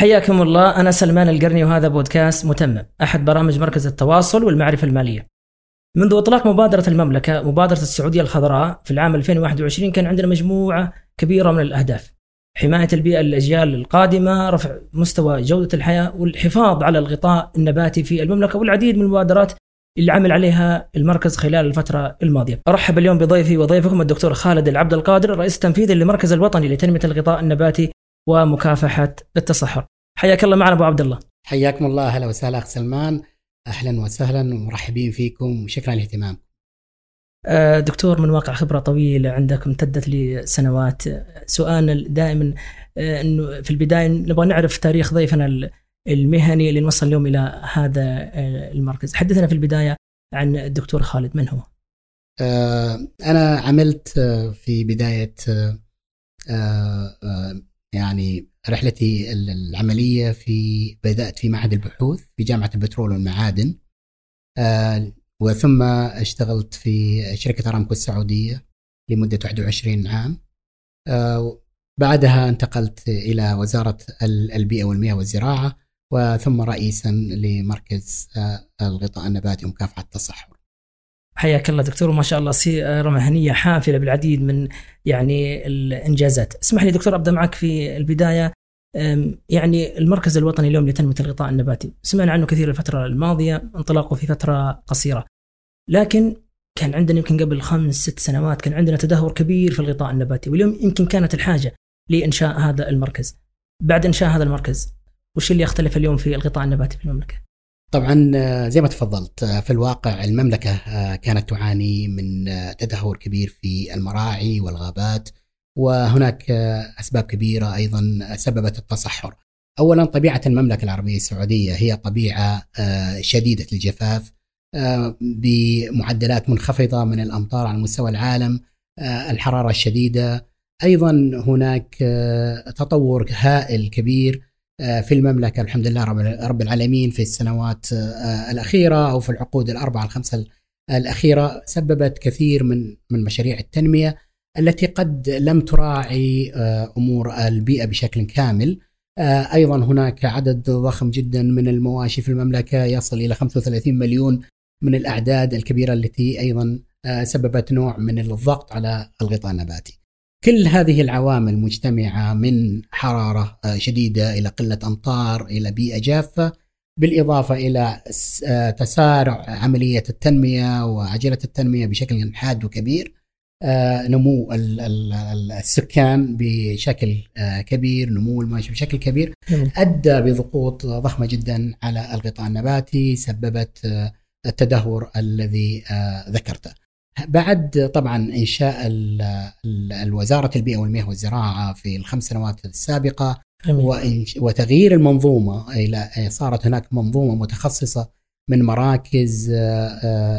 حياكم الله أنا سلمان القرني وهذا بودكاست متمم. أحد برامج مركز التواصل والمعرفة المالية. منذ إطلاق مبادرة المملكة مبادرة السعودية الخضراء في العام 2021 كان عندنا مجموعة كبيرة من الأهداف. حماية البيئة للأجيال القادمة رفع مستوى جودة الحياة والحفاظ على الغطاء النباتي في المملكة والعديد من المبادرات اللي عمل عليها المركز خلال الفترة الماضية. أرحب اليوم بضيفي وضيفكم الدكتور خالد العبد القادر الرئيس التنفيذي للمركز الوطني لتنمية الغطاء النباتي ومكافحة التصحر. حياك الله معنا أبو عبد الله حياكم الله أهلا وسهلا أخ سلمان. أهلا وسهلا ومرحبين فيكم وشكرا لاهتمامكم آه، دكتور من واقع خبرة طويلة عندك امتدت لسنوات. سؤالنا دائما آه، إنه في البداية نبغى نعرف تاريخ ضيفنا المهني اللي نوصل اليوم إلى هذا آه، المركز. حدثنا في البداية عن الدكتور خالد من هو؟ أنا عملت في بداية يعني رحلتي العملية في بدأت في معهد البحوث في جامعة البترول والمعادن. وثم اشتغلت في شركة أرامكو السعودية لمدة 21 عام. آه، بعدها انتقلت إلى وزارة البيئة والمياه والزراعة وثم رئيسا لمركز آه، الغطاء النباتي ومكافحة التصحر حياك الله دكتور وما شاء الله سيرة مهنية حافلة بالعديد من يعني الإنجازات. اسمح لي دكتور أبدأ معك في البداية. يعني المركز الوطني اليوم لتنمية الغطاء النباتي. سمعنا عنه كثير الفترة الماضية انطلاقه في فترة قصيرة. لكن كان عندنا يمكن قبل خمس ست سنوات كان عندنا تدهور كبير في الغطاء النباتي واليوم يمكن كانت الحاجة لإنشاء هذا المركز. بعد إنشاء هذا المركز وش اللي يختلف اليوم في الغطاء النباتي في المملكة؟ طبعا آه، زي ما تفضلت آه، في الواقع المملكة آه، كانت تعاني من تدهور كبير في المراعي والغابات وهناك أسباب كبيرة أيضا سببت التصحر. اولا طبيعة المملكة العربية السعودية هي طبيعة شديدة الجفاف بمعدلات منخفضة من الأمطار على مستوى العالم، الحرارة الشديدة، أيضا هناك تطور هائل كبير في المملكة الحمد لله رب العالمين في السنوات الأخيرة أو في العقود الأربعة الخمسة الأخيرة سببت كثير من من مشاريع التنمية التي قد لم تراعي آه، أمور البيئة بشكل كامل آه، أيضا هناك عدد ضخم جدا من المواشي في المملكة يصل إلى 35 مليون من الأعداد الكبيرة التي أيضا آه، سببت نوع من الضغط على الغطاء النباتي. كل هذه العوامل مجتمعة من حرارة شديدة إلى قلة أمطار إلى بيئة جافة بالإضافة إلى تسارع عملية التنمية وعجلة التنمية بشكل حاد وكبير آه، نمو السكان بشكل آه، كبير نمو الماشي بشكل كبير أدى بضغوط ضخمة جدا على الغطاء النباتي سببت آه، التدهور الذي ذكرته. بعد طبعا إنشاء الوزارة البيئة والمياه والزراعة في الخمس سنوات السابقة وتغيير المنظومة إلى صارت هناك منظومة متخصصة من مراكز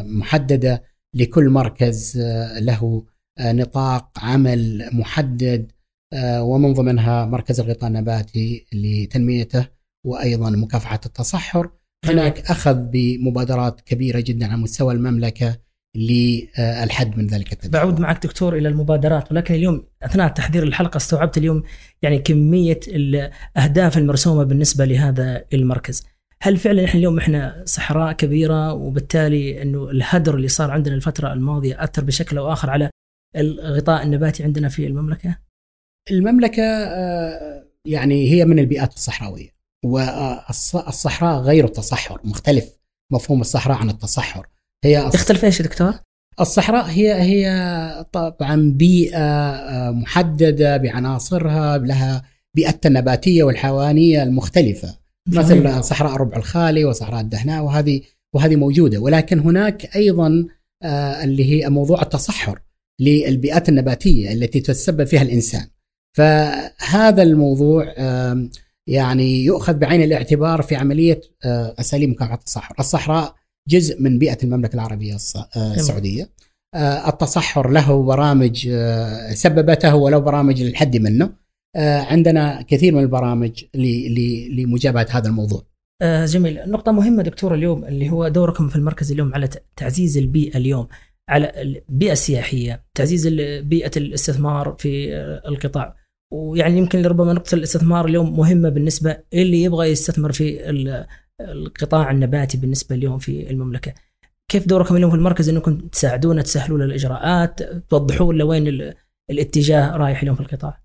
محددة لكل مركز له آه، نطاق عمل محدد آه، ومن ضمنها مركز الغطاء النباتي لتنميته وأيضا مكافحة التصحر. هناك أخذ بمبادرات كبيرة جدا على مستوى المملكة للحد من ذلك التدخل. بعود معك دكتور إلى المبادرات ولكن اليوم أثناء تحضير الحلقة استوعبت اليوم يعني كمية الأهداف المرسومة بالنسبة لهذا المركز. هل فعلا إحنا اليوم إحنا صحراء كبيرة وبالتالي إنه الهدر اللي صار عندنا الفترة الماضية أثر بشكل أو آخر على الغطاء النباتي عندنا في المملكة؟ المملكة آه، يعني هي من البيئات الصحراوية والصحراء غير التصحر مختلف مفهوم الصحراء عن التصحر هي تختلف إيش يا دكتور؟ الصحراء هي هي طبعا بيئة آه، محددة بعناصرها لها بيئتها النباتية والحيوانية المختلفة مثل صحراء الربع الخالي وصحراء الدهناء وهذه وهذه موجودة ولكن هناك أيضا آه، اللي هي موضوع التصحر للبيئات النباتية التي تتسبب فيها الإنسان. فهذا الموضوع يعني يؤخذ بعين الاعتبار في عملية آه، أساليب مكافحة التصحر، الصحراء جزء من بيئة المملكة العربية آه، السعودية. آه، التصحر له برامج سببته ولو برامج للحد منه. عندنا كثير من البرامج لمجابهة هذا الموضوع. جميل، نقطة مهمة دكتور اليوم اللي هو دوركم في المركز اليوم على تعزيز البيئة اليوم. على البيئه السياحيه، تعزيز بيئة الاستثمار في القطاع ويعني يمكن ربما نقطة الاستثمار اليوم مهمة بالنسبة اللي يبغى يستثمر في القطاع النباتي بالنسبة اليوم في المملكة. كيف دوركم اليوم في المركز إنكم تساعدونا تسهلوا الإجراءات توضحوا له وين الاتجاه رايح اليوم في القطاع؟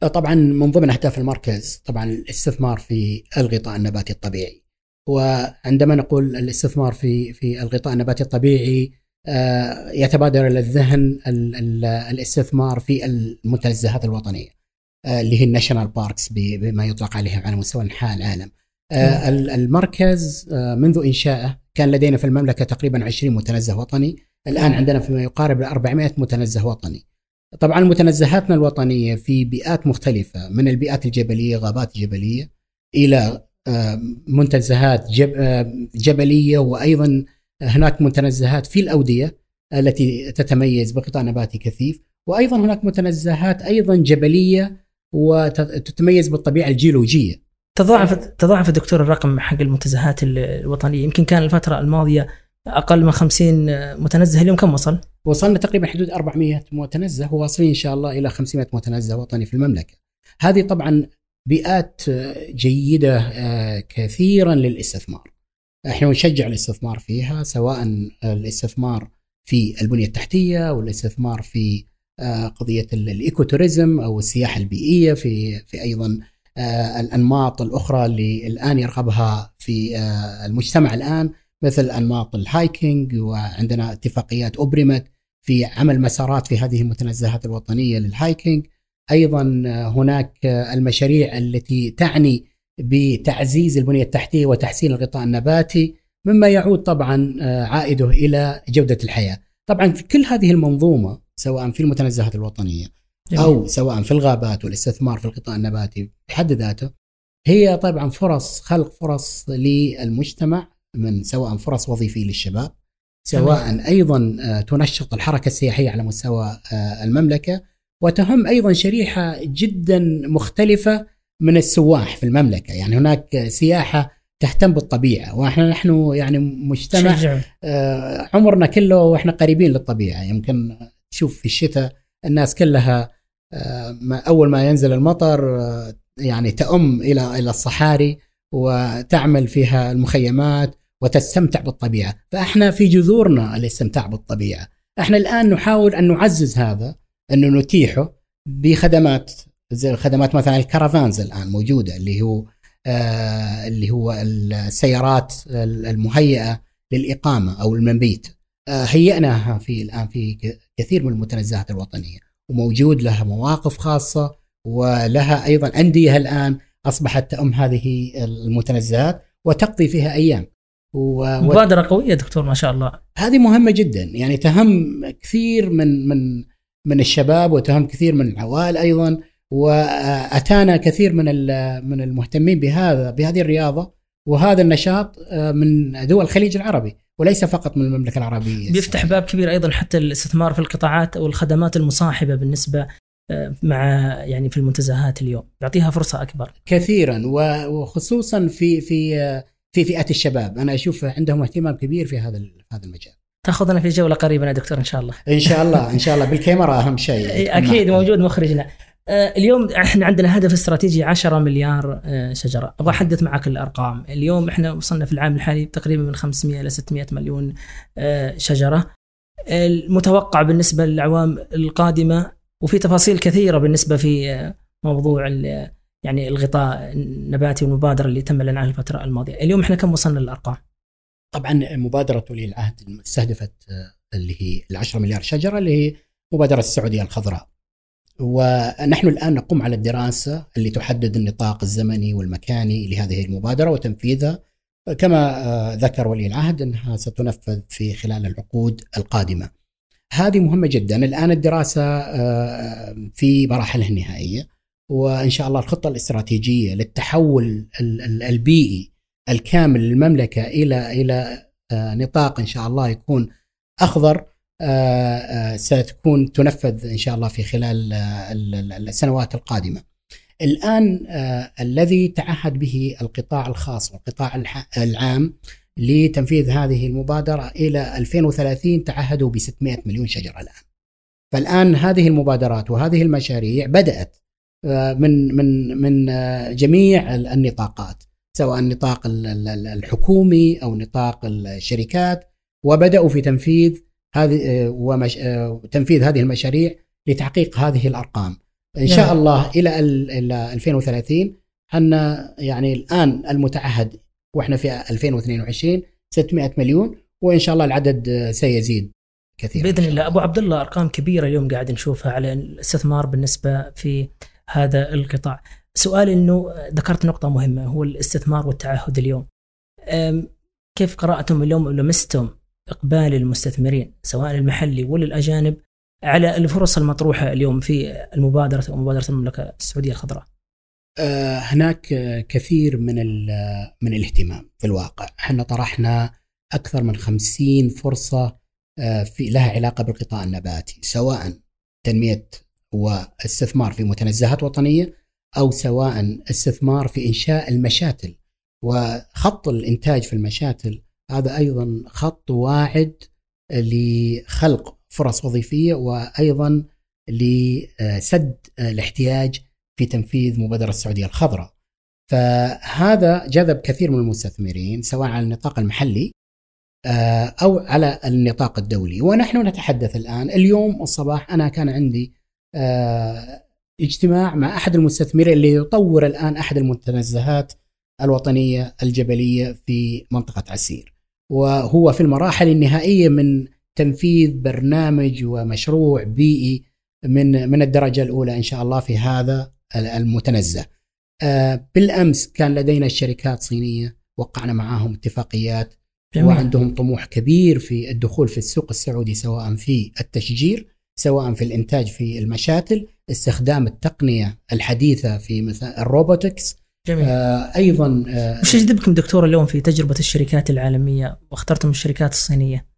طبعا من ضمن أهداف المركز طبعا الاستثمار في الغطاء النباتي الطبيعي. وعندما نقول الاستثمار في في الغطاء النباتي الطبيعي آه، يتبادر إلى الذهن الاستثمار في المنتزهات الوطنية آه، اللي هي الناشونال باركس بما يطلق عليها على مستوى انحاء العالم. آه، المركز منذ انشائه كان لدينا في المملكة تقريبا 20 متنزه وطني، الآن عندنا فيما يقارب 400 متنزه وطني. طبعا متنزهاتنا الوطنية في بيئات مختلفة من البيئات الجبلية غابات جبلية إلى منتزهات جبلية وأيضا هناك متنزهات في الأودية التي تتميز بقطاع نباتي كثيف وأيضا هناك متنزهات أيضا جبلية وتتميز بالطبيعة الجيولوجية. تضاعف تضاعف دكتور الرقم حق المنتزهات الوطنية يمكن كان الفترة الماضية أقل من 50 متنزه اليوم كم وصل؟ وصلنا تقريبا حدود 400 متنزه وواصلين إن شاء الله إلى 500 متنزه وطني في المملكة. هذه طبعا بيئات جيدة آه، كثيرا للاستثمار. إحنا نشجع الاستثمار فيها سواء الاستثمار في البنية التحتية والاستثمار في آه، قضية ال eco-tourism أو السياحة البيئية في في أيضا الأنماط الأخرى اللي الآن يرغبها في آه، المجتمع الآن مثل أنماط ال hiking وعندنا اتفاقيات ابرمت في عمل مسارات في هذه المتنزهات الوطنية للهايكينج أيضا هناك المشاريع التي تعني بتعزيز البنية التحتية وتحسين الغطاء النباتي مما يعود طبعا آه، عائده إلى جودة الحياة. طبعا في كل هذه المنظومة سواء في المتنزهات الوطنية أو سواء في الغابات والاستثمار في الغطاء النباتي بحد ذاته هي طبعا فرص خلق فرص للمجتمع من سواء فرص وظيفيه للشباب سواء أيضا آه، تنشط الحركة السياحية على مستوى آه، المملكة وتهم أيضا شريحة جدا مختلفة من السواح في المملكة. يعني هناك سياحة تهتم بالطبيعة وإحنا نحن يعني مجتمع شجع. آه، عمرنا كله وإحنا قريبين للطبيعة. يمكن تشوف في الشتاء الناس كلها أول ما ينزل المطر آه، يعني تأم إلى إلى الصحاري وتعمل فيها المخيمات وتستمتع بالطبيعة، فإحنا في جذورنا الاستمتاع بالطبيعة، إحنا الآن نحاول أن نعزز هذا انه نتيحه بخدمات زي خدمات مثلا الكرافانز الآن موجودة اللي هو آه اللي هو السيارات المهيئة للإقامة أو المنبيت آه هيئناها في الآن في كثير من المتنزهات الوطنية. وموجود لها مواقف خاصة ولها أيضا أندية الآن أصبحت تأم هذه المتنزهات وتقضي فيها أيام. و... مبادرة قوية دكتور ما شاء الله. هذه مهمة جدا يعني تهم كثير من من من الشباب وتهم كثير من العوائل أيضا وأتانا كثير من من المهتمين بهذا بهذه الرياضة. وهذا النشاط آه، من دول الخليج العربي وليس فقط من المملكة العربية. بيفتح باب كبير أيضا حتى الاستثمار في القطاعات أو الخدمات المصاحبة بالنسبة آه، مع يعني في المنتزهات اليوم. يعطيها فرصة أكبر. كثيرا وخصوصا في في آه، في فئات الشباب. أنا أشوف عندهم اهتمام كبير في هذا هذا المجال. تأخذنا في جولة قريبه يا دكتور إن شاء الله. إن شاء الله إن شاء الله. بالكاميرا أهم شيء. أكيد موجود مخرجنا. اليوم إحنا عندنا هدف استراتيجي 10 مليار آه، شجرة، أبغى أحدث معك الأرقام، اليوم إحنا وصلنا في العام الحالي تقريبا من 500 إلى 600 مليون آه، شجرة. المتوقع بالنسبة للأعوام القادمة وفي تفاصيل كثيرة بالنسبة في موضوع يعني الغطاء النباتي والمبادرة اللي تم الاعلان الفترة الماضية، اليوم إحنا كم وصلنا للأرقام؟ طبعا مبادرة ولي العهد استهدفت اللي هي ال 10 مليار شجرة اللي هي مبادرة السعودية الخضراء. ونحن الآن نقوم على الدراسة اللي تحدد النطاق الزمني والمكاني لهذه المبادرة وتنفيذها كما آه، ذكر ولي العهد أنها ستنفذ في خلال العقود القادمة. هذه مهمة جدا، الآن الدراسة آه، في مراحلها النهائية وإن شاء الله الخطة الاستراتيجية للتحول البيئي الكامل للمملكة إلى إلى آه، نطاق إن شاء الله يكون آه، ستكون تنفذ إن شاء الله في خلال آه، السنوات القادمة. الآن الذي تعهد به القطاع الخاص والقطاع العام لتنفيذ هذه المبادرة إلى 2030 تعهدوا ب 600 مليون شجرة الآن. فالآن هذه المبادرات وهذه المشاريع بدأت من من من جميع النطاقات سواء النطاق الحكومي أو نطاق الشركات وبدأوا في تنفيذ هذه ومش تنفيذ هذه المشاريع لتحقيق هذه الأرقام إن شاء نعم. الله إلى إلى 2030 أن يعني الآن المتعهد وإحنا في 2022 600 مليون وإن شاء الله العدد سيزيد كثيرا بإذن الله أبو عبد الله أرقام كبيرة اليوم قاعد نشوفها على الاستثمار بالنسبة في هذا القطاع. سؤال إنه ذكرت نقطة مهمة هو الاستثمار والتعهد اليوم. كيف قرأتم اليوم لمستم إقبال المستثمرين سواء المحلي ولا الاجانب على الفرص المطروحة اليوم في المبادرة أو مبادرة المملكة السعودية الخضراء؟ آه، هناك كثير من من الاهتمام في الواقع، إحنا طرحنا أكثر من 50 فرصة آه، في لها علاقة بالقطاع النباتي، سواء تنمية واستثمار في متنزهات وطنية أو سواء استثمار في إنشاء المشاتل وخط الإنتاج في المشاتل هذا أيضا خط واعد لخلق فرص وظيفية وأيضا لسد الاحتياج في تنفيذ مبادرة السعودية الخضراء. فهذا جذب كثير من المستثمرين سواء على النطاق المحلي آه، أو على النطاق الدولي ونحن نتحدث الآن اليوم الصباح أنا كان عندي آه، اجتماع مع أحد المستثمرين اللي يطور الآن أحد المتنزهات الوطنية الجبلية في منطقة عسير وهو في المراحل النهائية من تنفيذ برنامج ومشروع بيئي من من الدرجة الأولى إن شاء الله في هذا المتنزه. آه، بالأمس كان لدينا شركات صينية وقعنا معاهم اتفاقيات جميل. وعندهم طموح كبير في الدخول في السوق السعودي سواء في التشجير سواء في الإنتاج في المشاتل استخدام التقنية الحديثة في مثل الروبوتكس جميل. آه أيضا آه وش يجذبكم دكتور اليوم في تجربة الشركات العالمية واخترتم الشركات الصينية؟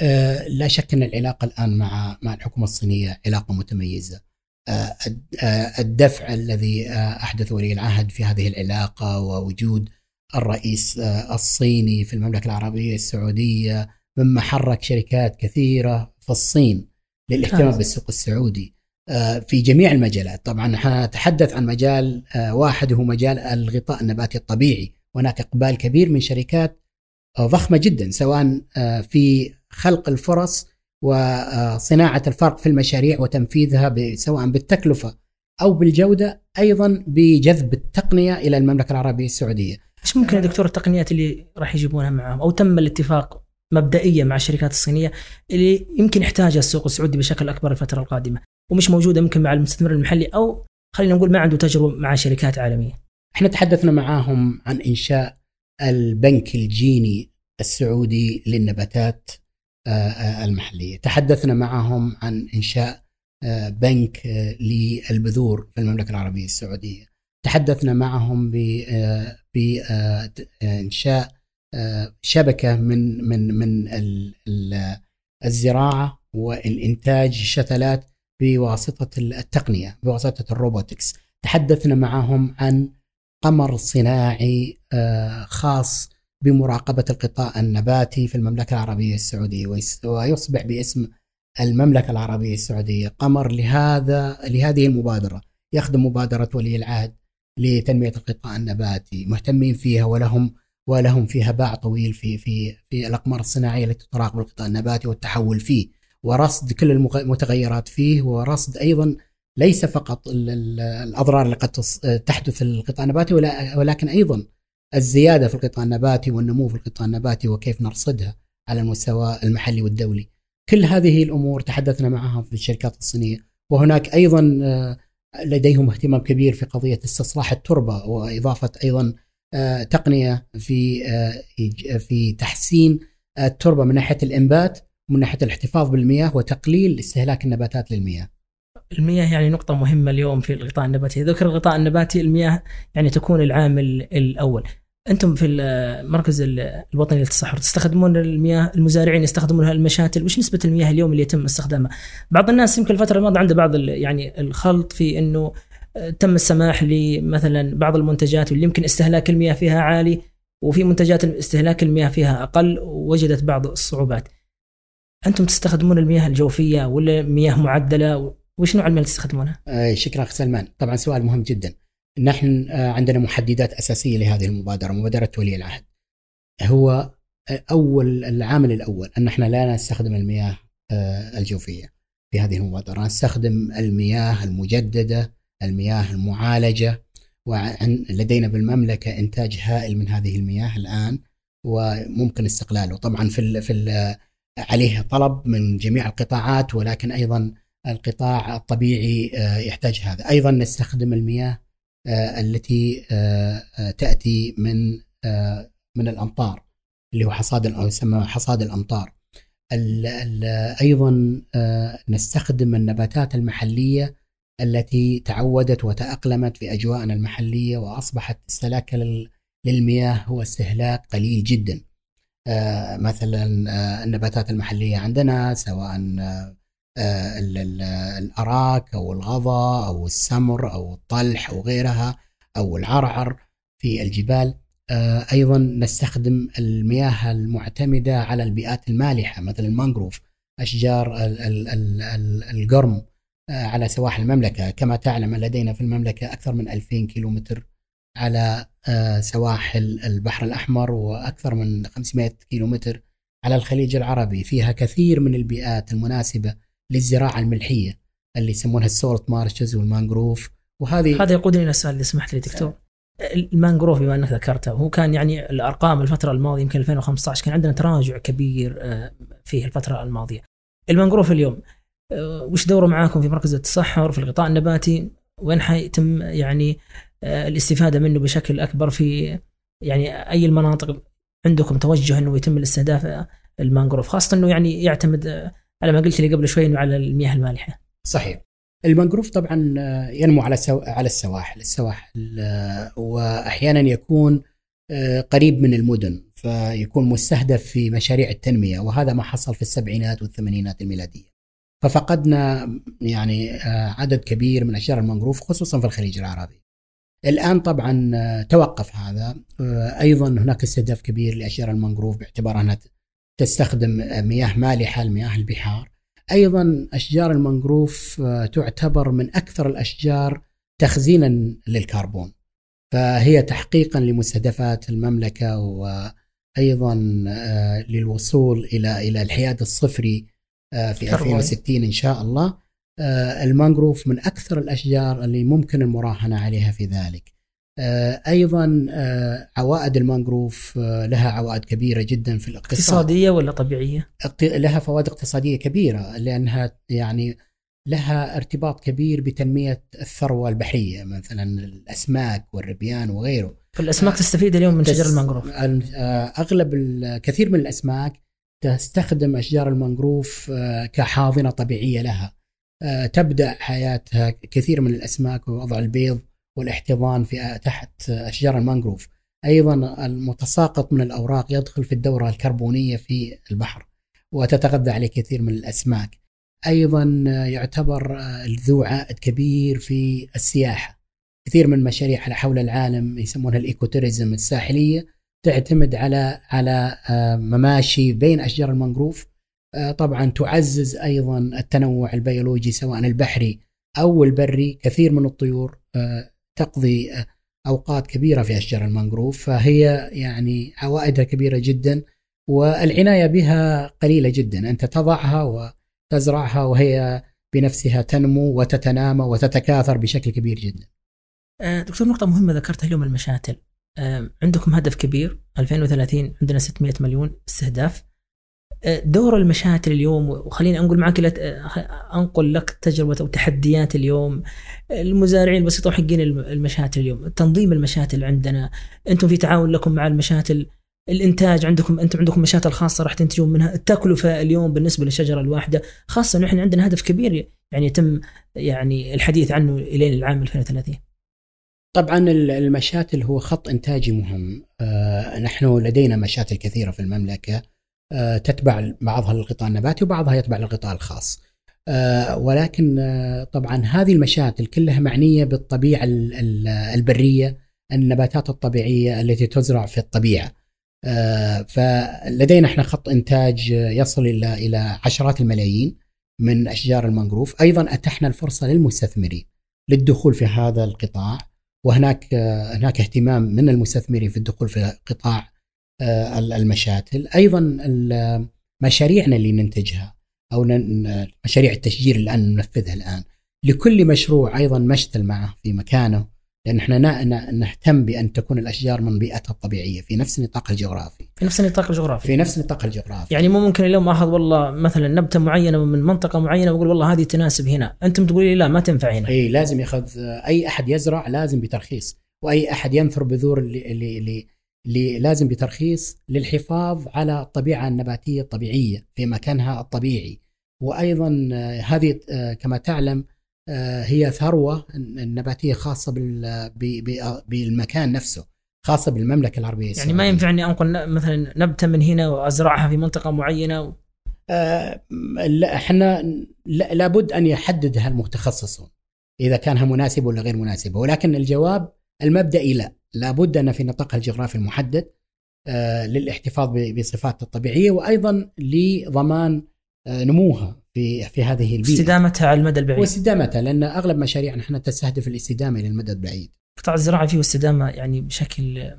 آه لا شك أن العلاقة الآن مع مع الحكومة الصينية علاقة متميزة. آه, آه، الدفع الذي آه، أحدث ولي العهد في هذه العلاقة ووجود الرئيس آه، الصيني في المملكة العربية السعودية مما حرك شركات كثيرة في الصين للاهتمام بالسوق السعودي في جميع المجالات. طبعا حنتحدث عن مجال آه، واحد هو مجال الغطاء النباتي الطبيعي. هناك إقبال كبير من شركات ضخمة جدا سواء في خلق الفرص وصناعه الفرق في المشاريع وتنفيذها سواء بالتكلفة أو بالجودة أيضا بجذب التقنية إلى المملكة العربية السعودية. إيش ممكن يا دكتور التقنيات اللي راح يجيبونها معهم أو تم الاتفاق مبدئيا مع الشركات الصينية اللي يمكن يحتاجها السوق السعودي بشكل أكبر الفترة القادمة؟ ومش موجودة يمكن مع المستثمر المحلي أو خلينا نقول ما عنده تجربة مع شركات عالمية. إحنا تحدثنا معاهم عن إنشاء البنك الجيني السعودي للنباتات آه، آه، المحلية، تحدثنا معهم عن إنشاء آه، بنك للبذور في المملكة العربية السعودية. تحدثنا معهم بانشاء شبكة من من من الزراعة والإنتاج شتلات بواسطة التقنية بواسطة الروبوتكس. تحدثنا معهم عن قمر صناعي آه، خاص بمراقبة القطاع النباتي في المملكة العربية السعودية ويصبح باسم المملكة العربية السعودية قمر لهذا لهذه المبادرة. يخدم مبادرة ولي العهد لتنمية القطاع النباتي مهتمين فيها ولهم ولهم فيها باع طويل في في في الأقمار الصناعية التي تراقب القطاع النباتي والتحول فيه. ورصد كل المتغيرات فيه ورصد أيضا ليس فقط الأضرار اللي قد تحدث القطاع النباتي ولكن أيضا الزيادة في القطاع النباتي والنمو في القطاع النباتي وكيف نرصدها على المستوى المحلي والدولي. كل هذه الأمور تحدثنا معها في الشركات الصينية وهناك أيضا آه، لديهم اهتمام كبير في قضية استصلاح التربة وإضافة أيضا آه، تقنية في آه، في تحسين التربة من ناحية الإنبات ومن ناحية الاحتفاظ بالمياه وتقليل استهلاك النباتات للمياه. المياه يعني نقطة مهمة اليوم في الغطاء النباتي، ذكر الغطاء النباتي المياه يعني تكون العامل الأول. أنتم في المركز الوطني للتصحر تستخدمون المياه المزارعين يستخدمونها المشاتل، وش نسبة المياه اليوم اللي يتم استخدامها؟ بعض الناس يمكن الفترة الماضية عنده بعض يعني الخلط في أنه تم السماح لمثلا بعض المنتجات واللي يمكن استهلاك المياه فيها عالي وفي منتجات استهلاك المياه فيها أقل ووجدت بعض الصعوبات. أنتم تستخدمون المياه الجوفية ولا مياه معدلة؟ وش نوع المياه اللي تستخدمونها؟ آه، شكرا اخ سلمان. طبعا سؤال مهم جدا. نحن آه، عندنا محددات أساسية لهذه المبادرة مبادرة ولي العهد. هو آه، أول العامل الأول أن إحنا لا نستخدم المياه الجوفية في هذه المبادرة. نستخدم المياه المجددة المياه المعالجة ولدينا بالمملكة إنتاج هائل من هذه المياه الآن وممكن استقلاله. طبعا في في عليه طلب من جميع القطاعات ولكن أيضا القطاع الطبيعي آه، يحتاج هذا. أيضا نستخدم المياه آه، التي آه، تأتي من من الأمطار اللي هو حصاد يسمى حصاد الأمطار. أيضا نستخدم النباتات المحلية التي تعودت وتأقلمت في أجواءنا المحلية وأصبحت استهلاكها للمياه هو استهلاك قليل جدا. مثلا النباتات المحلية عندنا سواء آه، الأراك أو الغضا أو السمر أو الطلح أو غيرها أو العرعر في الجبال. آه، أيضا نستخدم المياه المعتمدة على البيئات المالحة مثل المانجروف أشجار القرم آه، على سواحل المملكة. كما تعلم لدينا في المملكة أكثر من 2000 كيلومتر على سواحل البحر الأحمر وأكثر من 500 كيلومتر على الخليج العربي. فيها كثير من البيئات المناسبة للزراعة الملحية اللي يسمونها ال salt marshes والمانجروف. وهذه هذا يقودني إلى السؤال اللي سمحت لي دكتور. المانجروف بما أنك ذكرته هو كان يعني الأرقام الفترة الماضية يمكن 2015 كان عندنا تراجع كبير آه، فيه الفترة الماضية. المانجروف اليوم آه، وش دوره معاكم في مركز التصحر في الغطاء النباتي؟ وين حيتم يعني آه، الاستفادة منه بشكل أكبر في يعني أي المناطق عندكم توجه إنه يتم الاستهداف المانجروف خاصة إنه يعني يعتمد على ما قلت لي قبل شوي إنه على المياه المالحة. صحيح. المانجروف طبعا آه، ينمو على سو... على السواحل، السواحل آه، واحيانا يكون آه، قريب من المدن فيكون مستهدف في مشاريع التنمية وهذا ما حصل في السبعينات والثمانينات الميلادية. ففقدنا يعني عدد كبير من أشجار المانجروف خصوصا في الخليج العربي. الآن طبعا توقف هذا. أيضا هناك استهداف كبير لأشجار المانجروف باعتبارها أنها تستخدم مياه مالحة لمياه البحار. أيضا أشجار المنجروف آه، تعتبر من أكثر الأشجار تخزينا للكربون. فهي تحقيقا لمستهدفات المملكة وأيضا آه، للوصول إلى إلى الحياد الصفري آه، في 2060 إن شاء الله. المانجروف من أكثر الأشجار اللي ممكن المراهنة عليها في ذلك آه، أيضا آه، عوائد المانجروف آه، لها عوائد كبيرة جدا في الاقتصاد اقتصادية ولا طبيعية؟ لها فوائد اقتصادية كبيرة لأنها يعني لها ارتباط كبير بتنمية الثروة البحرية مثلا الأسماك والربيان وغيره. فالأسماك تستفيد اليوم من شجر المانجروف؟ أغلب الكثير من الأسماك تستخدم أشجار المانجروف كحاضنة طبيعية لها. تبدأ حياتها كثير من الأسماك ووضع البيض والاحتضان في تحت اشجار المانجروف. أيضا المتساقط من الأوراق يدخل في الدورة الكربونية في البحر وتتغذى عليه كثير من الأسماك. أيضا يعتبر ذو عائد كبير في السياحة. كثير من المشاريع على حول العالم يسمونها ال eco-tourism الساحلية تعتمد على على مماشي بين أشجار المانجروف طبعا تعزز أيضا التنوع البيولوجي سواء البحري أو البري كثير من الطيور تقضي أوقات كبيرة في أشجار المانجروف فهي يعني عوائدها كبيرة جدا والعناية بها قليلة جدا أنت تضعها وتزرعها وهي بنفسها تنمو وتتنامى وتتكاثر بشكل كبير جدا. آه، دكتور نقطة مهمة ذكرتها اليوم المشاتل. آه، عندكم هدف كبير 2030 عندنا 600 مليون استهداف دور المشاتل اليوم وخليني انقل معك أنقل لك تجربة أو تحديات اليوم. المزارعين البسيطه وحقين المشاتل اليوم. تنظيم المشاتل عندنا. أنتم في تعاون لكم مع المشاتل الإنتاج عندكم أنتم عندكم مشاتل خاصه راح تنتجون منها. التكلفه اليوم بالنسبة للشجرة الواحدة. خاصة انه إحنا عندنا هدف كبير يعني يتم يعني الحديث عنه إلى العام 2030 طبعا المشاتل هو خط إنتاجي مهم. آه نحن لدينا مشاتل كثيرة في المملكة. تتبع بعضها للقطاع النباتي وبعضها يتبع للقطاع الخاص. آه، ولكن آه، طبعا هذه المشاتل كلها معنية بالطبيعة البرية النباتات الطبيعية التي تزرع في الطبيعة. فلدينا إحنا خط إنتاج يصل إلى إلى عشرات الملايين من أشجار المانجروف. أيضا أتحنا الفرصة للمستثمرين للدخول في هذا القطاع وهناك هناك اهتمام من المستثمرين في الدخول في قطاع المشاتل أيضا مشاريعنا اللي ننتجها أو مشاريع التشجير اللي الان ننفذها الآن لكل مشروع أيضا مشتل معه في مكانه لأن إحنا نهتم بأن تكون الأشجار من بيئتها الطبيعية في نفس النطاق الجغرافي. في نفس النطاق الجغرافي. في نفس النطاق الجغرافي. يعني مو ممكن اليوم آخذ والله مثلا نبتة معينة من منطقة معينة وأقول والله هذه تناسب هنا، أنتم تقولي لي لا ما تنفع هنا. اي لازم ياخذ أي أحد يزرع لازم بترخيص، وأي أحد ينثر بذور اللي اللي, اللي اللي لازم بترخيص للحفاظ على الطبيعة النباتية الطبيعية في مكانها الطبيعي. وأيضا هذه كما تعلم آه، هي ثروة نباتيه خاصة بالمكان نفسه خاصة بالمملكة العربية السعوديه يعني ما ينفعني انقل مثلا نبتة من هنا وأزرعها في منطقة معينة و... آه لا إحنا لابد أن يحددها المتخصصون إذا كانها مناسبة ولا غير مناسبة. ولكن الجواب المبدئي لا. لابد أن في نطاقها الجغرافي المحدد آه للاحتفاظ بصفاتها الطبيعية وأيضا لضمان آه نموها في في هذه البيئة. استدامتها على المدى البعيد. واستدامتها لأن أغلب مشاريعنا إحنا تستهدف الاستدامة إلى المدى البعيد. قطاع الزراعة فيه استدامة يعني بشكل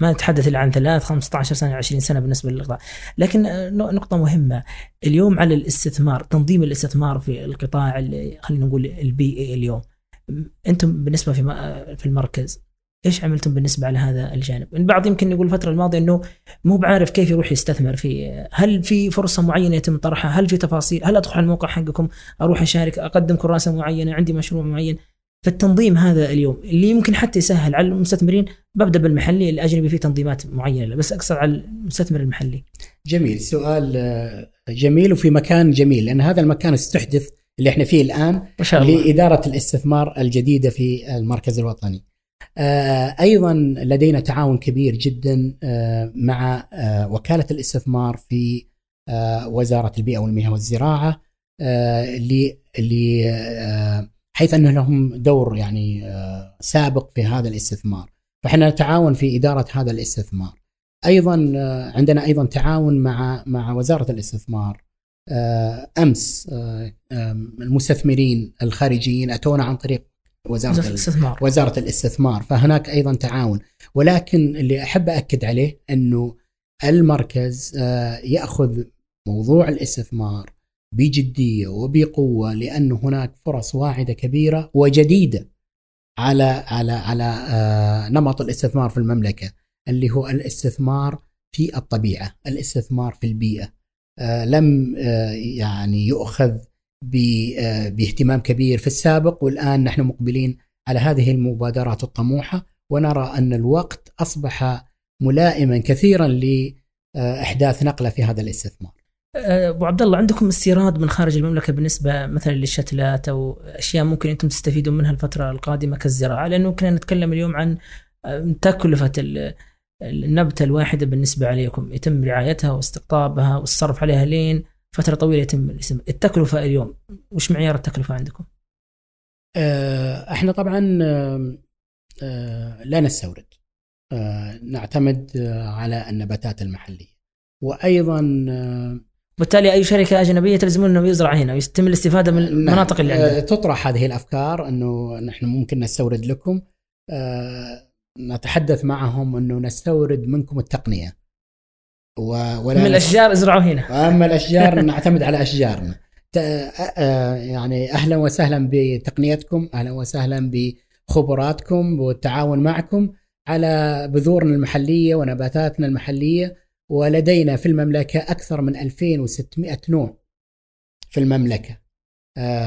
ما نتحدث الا عن ثلاث 15 سنة 20 سنة بالنسبة للقطاع لكن نقطة مهمة. اليوم على الاستثمار تنظيم الاستثمار في القطاع خلينا نقول البيئي اليوم. أنتم بالنسبة في في المركز إيش عملتم بالنسبة على هذا الجانب؟ البعض يمكن يقول الفترة الماضية إنه مو بعارف كيف يروح يستثمر في هل في فرصة معينة يتم طرحها؟ هل في تفاصيل؟ هل أدخل على الموقع حقكم أروح أشارك أقدم كراسة معينة عندي مشروع معين؟ فالتنظيم هذا اليوم اللي يمكن حتى يسهل على المستثمرين ببدأ بالمحلي الأجنبي في تنظيمات معينة بس اقصد على المستثمر المحلي. جميل سؤال آه، جميل وفي مكان جميل لأن هذا المكان استحدث اللي إحنا فيه الآن ما شاء الله. لاداره الاستثمار الجديدة في المركز الوطني. آه، أيضا لدينا تعاون كبير جدا آه، مع آه، وكالة الاستثمار في وزارة البيئة والمياه والزراعة حيث ان لهم دور يعني سابق في هذا الاستثمار. فإحنا نتعاون في إدارة هذا الاستثمار. أيضا عندنا أيضا تعاون مع مع وزارة الاستثمار. أمس المستثمرين الخارجيين أتونا عن طريق وزارة الاستثمار وزارة الاستثمار فهناك أيضا تعاون ولكن اللي أحب اكد عليه أنه المركز آه، يأخذ موضوع الاستثمار بجدية وبقوة لأنه هناك فرص واعدة كبيرة وجديدة على على على آه، نمط الاستثمار في المملكة اللي هو الاستثمار في الطبيعة، الاستثمار في البيئة. آه، لم يعني يؤخذ باهتمام كبير في السابق والآن نحن مقبلين على هذه المبادرات الطموحة ونرى أن الوقت أصبح ملائما كثيرا لاحداث نقلة في هذا الاستثمار. آه، أبو عبد الله عندكم استيراد من خارج المملكة بالنسبة مثلا للشتلات أو أشياء ممكن أنتم تستفيدون منها الفترة القادمة كالزراعة لأنه كنا نتكلم اليوم عن آه، تكلفة النبتة الواحدة بالنسبة عليكم يتم رعايتها واستقطابها والصرف عليها لين فترة طويلة يتم التكلفة اليوم وش معيار التكلفة عندكم؟ آه، إحنا طبعا آه، لا نستورد. آه، نعتمد على النباتات المحلية. وأيضا بالتالي أي شركة أجنبية تلزمون أنه يزرع هنا ويتم الاستفادة من نعم. المناطق اللي عندنا. تطرح هذه الأفكار أنه نحن ممكن نستورد لكم. نتحدث معهم أنه نستورد منكم التقنية. ولا من الأشجار ازرعوا هنا. اما الأشجار نعتمد على أشجارنا. يعني أهلا وسهلا بتقنيتكم أهلا وسهلا بخبراتكم والتعاون معكم على بذورنا المحلية ونباتاتنا المحلية ولدينا في المملكة أكثر من 2600 نوع في المملكة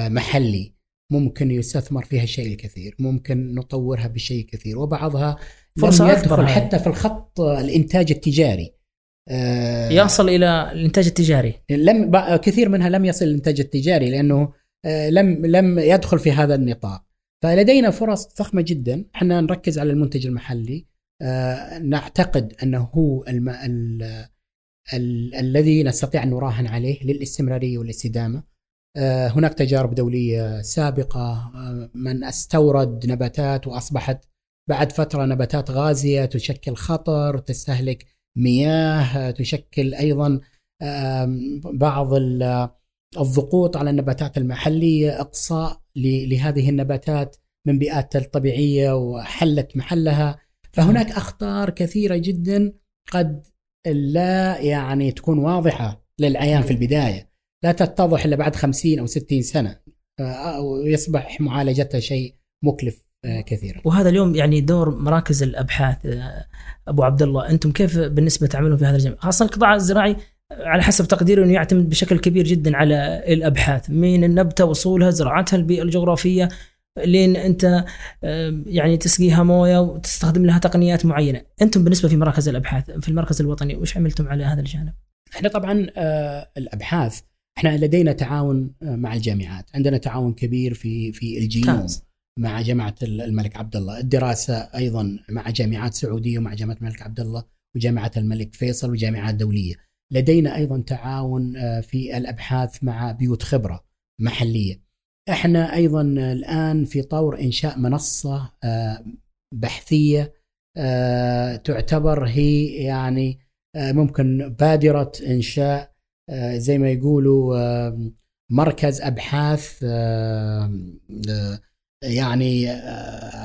محلي. ممكن يستثمر فيها شيء الكثير ممكن نطورها بشيء كثير وبعضها فرصة يدخل حتى في الخط الإنتاج التجاري. آه، يصل إلى الإنتاج التجاري. لم كثير منها لم يصل للإنتاج التجاري لأنه آه، لم لم يدخل في هذا النطاق. فلدينا فرص ضخمه جدا. إحنا نركز على المنتج المحلي. آه، نعتقد أنه هو الم... ال... ال... الذي نستطيع أن نراهن عليه للاستمرارية والاستدامة. هناك تجارب دولية سابقة. من استورد نباتات وأصبحت بعد فترة نباتات غازية تشكل خطر تستهلك مياه تشكل أيضا بعض الضغوط على النباتات المحلية إقصاء لهذه النباتات من بيئاتها الطبيعية وحلت محلها. فهناك أخطار كثيرة جدا قد لا يعني تكون واضحة للعيان في البداية. لا تتضح إلا بعد 50 أو 60 سنة ويصبح معالجتها شيء مكلف. آه، كثيرا. وهذا اليوم يعني دور مراكز الأبحاث آه، أبو عبد الله، أنتم كيف بالنسبة تعملون في هذا الجانب؟ خاصة القطاع الزراعي على حسب تقديري إنه يعتمد بشكل كبير جدا على الأبحاث من النبتة وصولها زراعتها البيئة الجغرافية لين أنت يعني تسقيها موية وتستخدم لها تقنيات معينة، أنتم بالنسبة في مراكز الأبحاث في المركز الوطني وش عملتم على هذا الجانب؟ إحنا طبعا آه، الأبحاث إحنا لدينا تعاون آه، مع الجامعات، عندنا تعاون كبير في في الجينوم مع جامعه الملك عبد الله، الدراسة أيضا مع جامعات سعودية ومع جامعة الملك عبد الله وجامعة الملك فيصل وجامعات دولية. لدينا أيضا تعاون آه، في الأبحاث مع بيوت خبرة محلية. إحنا أيضا الآن في طور إنشاء منصة آه، بحثية آه، تعتبر هي يعني ممكن بادرة إنشاء زي ما يقولوا مركز أبحاث يعني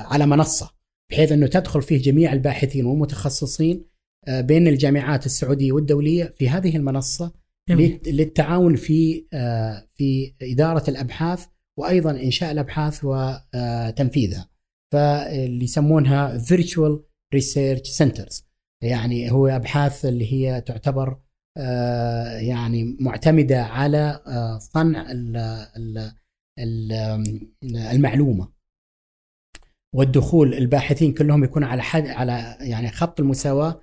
على منصة بحيث إنه تدخل فيه جميع الباحثين والمتخصصين آه، بين الجامعات السعودية والدولية في هذه المنصة جميل. للتعاون في آه، في إدارة الأبحاث وأيضا إنشاء الأبحاث وتنفيذها فاللي يسمونها virtual research centers يعني هو أبحاث اللي هي تعتبر آه، يعني معتمدة على صنع المعلومة والدخول الباحثين كلهم يكون على حد على يعني خط المساواة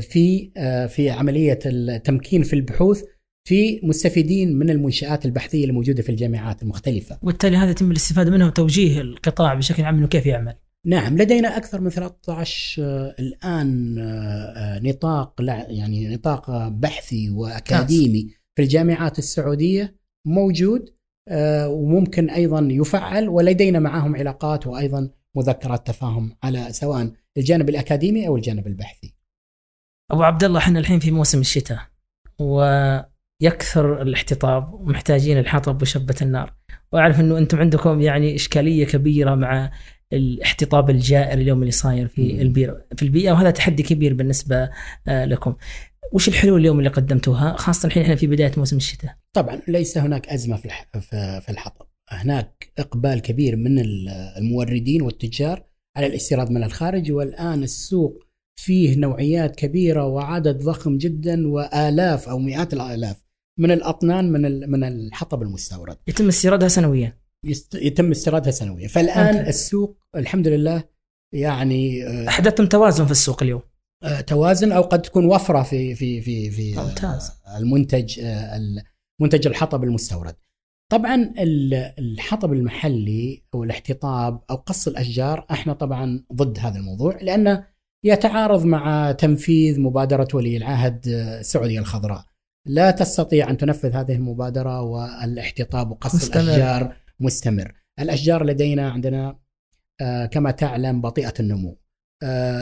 في آه، في عملية التمكين في البحوث في مستفيدين من المنشآت البحثية الموجوده في الجامعات المختلفة. وبالتالي هذا يتم الاستفادة منه وتوجيه القطاع بشكل عام إنه كيف يعمل. نعم لدينا أكثر من 13 آه، الآن آه، نطاق يعني نطاق بحثي وأكاديمي في الجامعات السعودية موجود وممكن أيضا يفعل ولدينا معهم علاقات وأيضا مذكرات تفاهم على سواء الجانب الأكاديمي أو الجانب البحثي. أبو عبد الله إحنا الحين في موسم الشتاء ويكثر الاحتطاب ومحتاجين الحطب وشبة النار وأعرف إنه أنتم عندكم يعني إشكالية كبيرة مع الاحتطاب الجائر اليوم اللي صاير في البيئه في البيئة وهذا تحدي كبير بالنسبة آه، لكم. وش الحلول اليوم اللي قدمتوها خاصة الحين إحنا في بداية موسم الشتاء؟ طبعا ليس هناك أزمة في في الحطب، هناك إقبال كبير من الموردين والتجار على الاستيراد من الخارج والآن السوق فيه نوعيات كبيرة وعدد ضخم جدا وآلاف أو مئات الآلاف من الأطنان من من الحطب المستورد. يتم استيرادها سنويا. يتم استيرادها سنويا، فالآن أوكي. السوق الحمد لله يعني آه، أحدثتم توازن في السوق اليوم. آه، توازن أو قد تكون وفرة في في في في ممتاز. المنتج منتج الحطب المستورد. طبعا الحطب المحلي أو الاحتطاب أو قص الأشجار إحنا طبعا ضد هذا الموضوع لأنه يتعارض مع تنفيذ مبادرة ولي العهد السعودية الخضراء لا تستطيع أن تنفذ هذه المبادرة والاحتطاب وقص مستمر. الأشجار مستمر الأشجار لدينا عندنا آه، كما تعلم بطيئة النمو آه،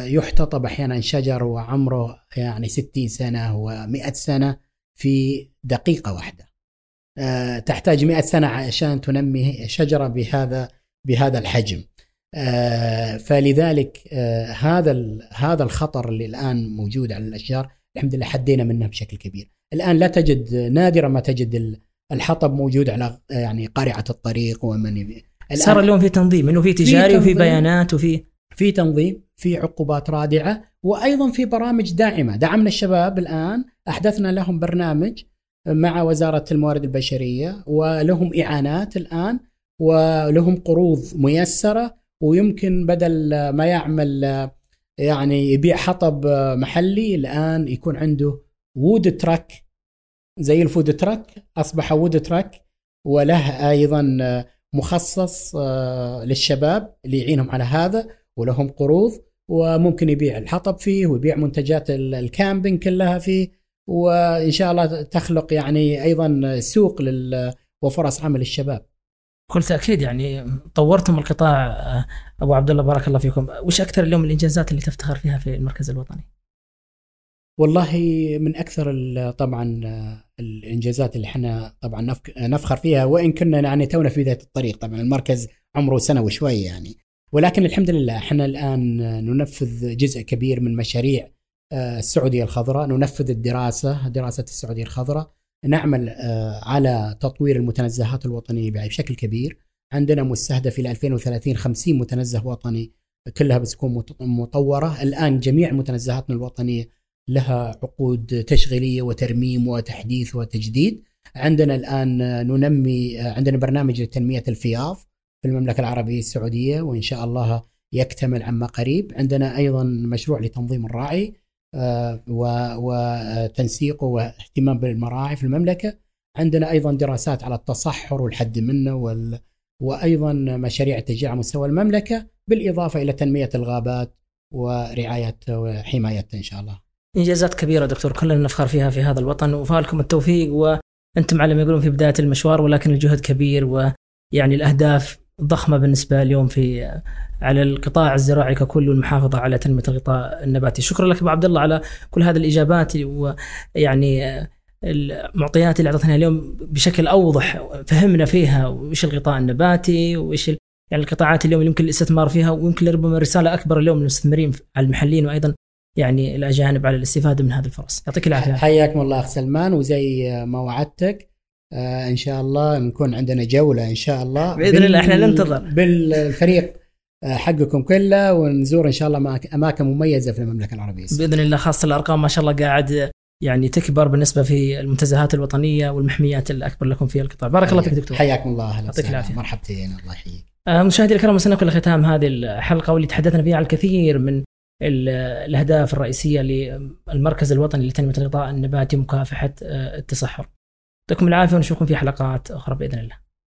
يحتطب أحيانا شجر وعمره يعني 60 سنة و100 سنة في دقيقة واحدة. آه، تحتاج 100 سنة عشان تنمي شجرة بهذا بهذا الحجم. آه، فلذلك آه، هذا هذا الخطر اللي الآن موجود على الأشجار الحمد لله حدينا منه بشكل كبير. الآن لا تجد نادرا ما تجد الحطب موجود على يعني قارعة الطريق ومن صار اليوم في تنظيم إنه في تجاري في وفي بيانات وفي في تنظيم. في عقوبات رادعة وأيضا في برامج داعمة. دعمنا الشباب الآن أحدثنا لهم برنامج مع وزارة الموارد البشرية ولهم إعانات الآن ولهم قروض ميسرة ويمكن بدل ما يعمل يعني يبيع حطب محلي الآن يكون عنده wood truck زي ال food truck أصبح wood truck وله أيضا مخصص آه، للشباب اللي يعينهم على هذا ولهم قروض. وممكن يبيع الحطب فيه ويبيع منتجات ال camping كلها فيه وإن شاء الله تخلق يعني أيضا سوق وفرص عمل للشباب. بكل تاكيد يعني طورتم القطاع أبو عبد الله بارك الله فيكم، وش أكثر اليوم الإنجازات اللي تفتخر فيها في المركز الوطني؟ والله من أكثر طبعا الإنجازات اللي إحنا طبعا نفخر فيها وإن كنا يعني تونا في بدايه الطريق طبعا المركز عمره سنة وشوي يعني ولكن الحمد لله إحنا الآن ننفذ جزء كبير من مشاريع آه، السعودية الخضراء ننفذ الدراسة دراسة السعودية الخضراء. نعمل آه، على تطوير المتنزهات الوطنية بشكل كبير. عندنا مستهدف إلى 2030 50 متنزه وطني كلها بتكون مطورة. الآن جميع متنزهاتنا الوطنية لها عقود تشغيلية وترميم وتحديث وتجديد. عندنا الآن ننمي عندنا برنامج لتنمية الفياض. في المملكة العربية السعودية وإن شاء الله يكتمل عما قريب عندنا أيضا مشروع لتنظيم الراعي آه، وتنسيقه واهتمام بالمراعي في المملكة عندنا أيضا دراسات على التصحر والحد منه وال وأيضا مشاريع التشجيع على مستوى المملكة بالإضافة إلى تنمية الغابات ورعاية وحمايتها إن شاء الله. إنجازات كبيرة دكتور كلنا نفخر فيها في هذا الوطن وفالكم التوفيق وأنتم على ما يقولون في بداية المشوار ولكن الجهد كبير ويعني الأهداف ضخمة بالنسبة اليوم في على القطاع الزراعي ككل والمحافظة على تنمية الغطاء النباتي. شكرا لك أبو عبد الله على كل هذه الإجابات ويعني المعطيات اللي أعطتنا اليوم بشكل أوضح فهمنا فيها وش الغطاء النباتي وش يعني القطاعات اليوم يمكن الاستثمار فيها ويمكن ربما رسالة أكبر اليوم للمستثمرين على المحليين وأيضا يعني الأجانب على الاستفادة من هذه الفرص يعطيك العافية حياكم الله أخ سلمان وزي ما وعدتك آه إن شاء الله نكون عندنا جولة إن شاء الله بإذن الله إحنا ننتظر. بالفريق آه، حقكم كله ونزور إن شاء الله أماكن مميزة في المملكة العربية. بإذن الله خاصة الأرقام ما شاء الله قاعد يعني تكبر بالنسبة في المنتزهات الوطنية والمحميات الأكبر لكم في القطاع. بارك الله فيك دكتور. حياكم الله أهلا يعطيك العافية. مرحبتين الله يحييك. آه، مشاهدي الكرام وصلنا إلى ختام هذه الحلقة واللي تحدثنا فيها عن الكثير من الأهداف الرئيسية للمركز الوطني لتنمية الغطاء النباتي ومكافحه آه، التصحر. يعطيكم العافية ونشوفكم في حلقات أخرى بإذن الله.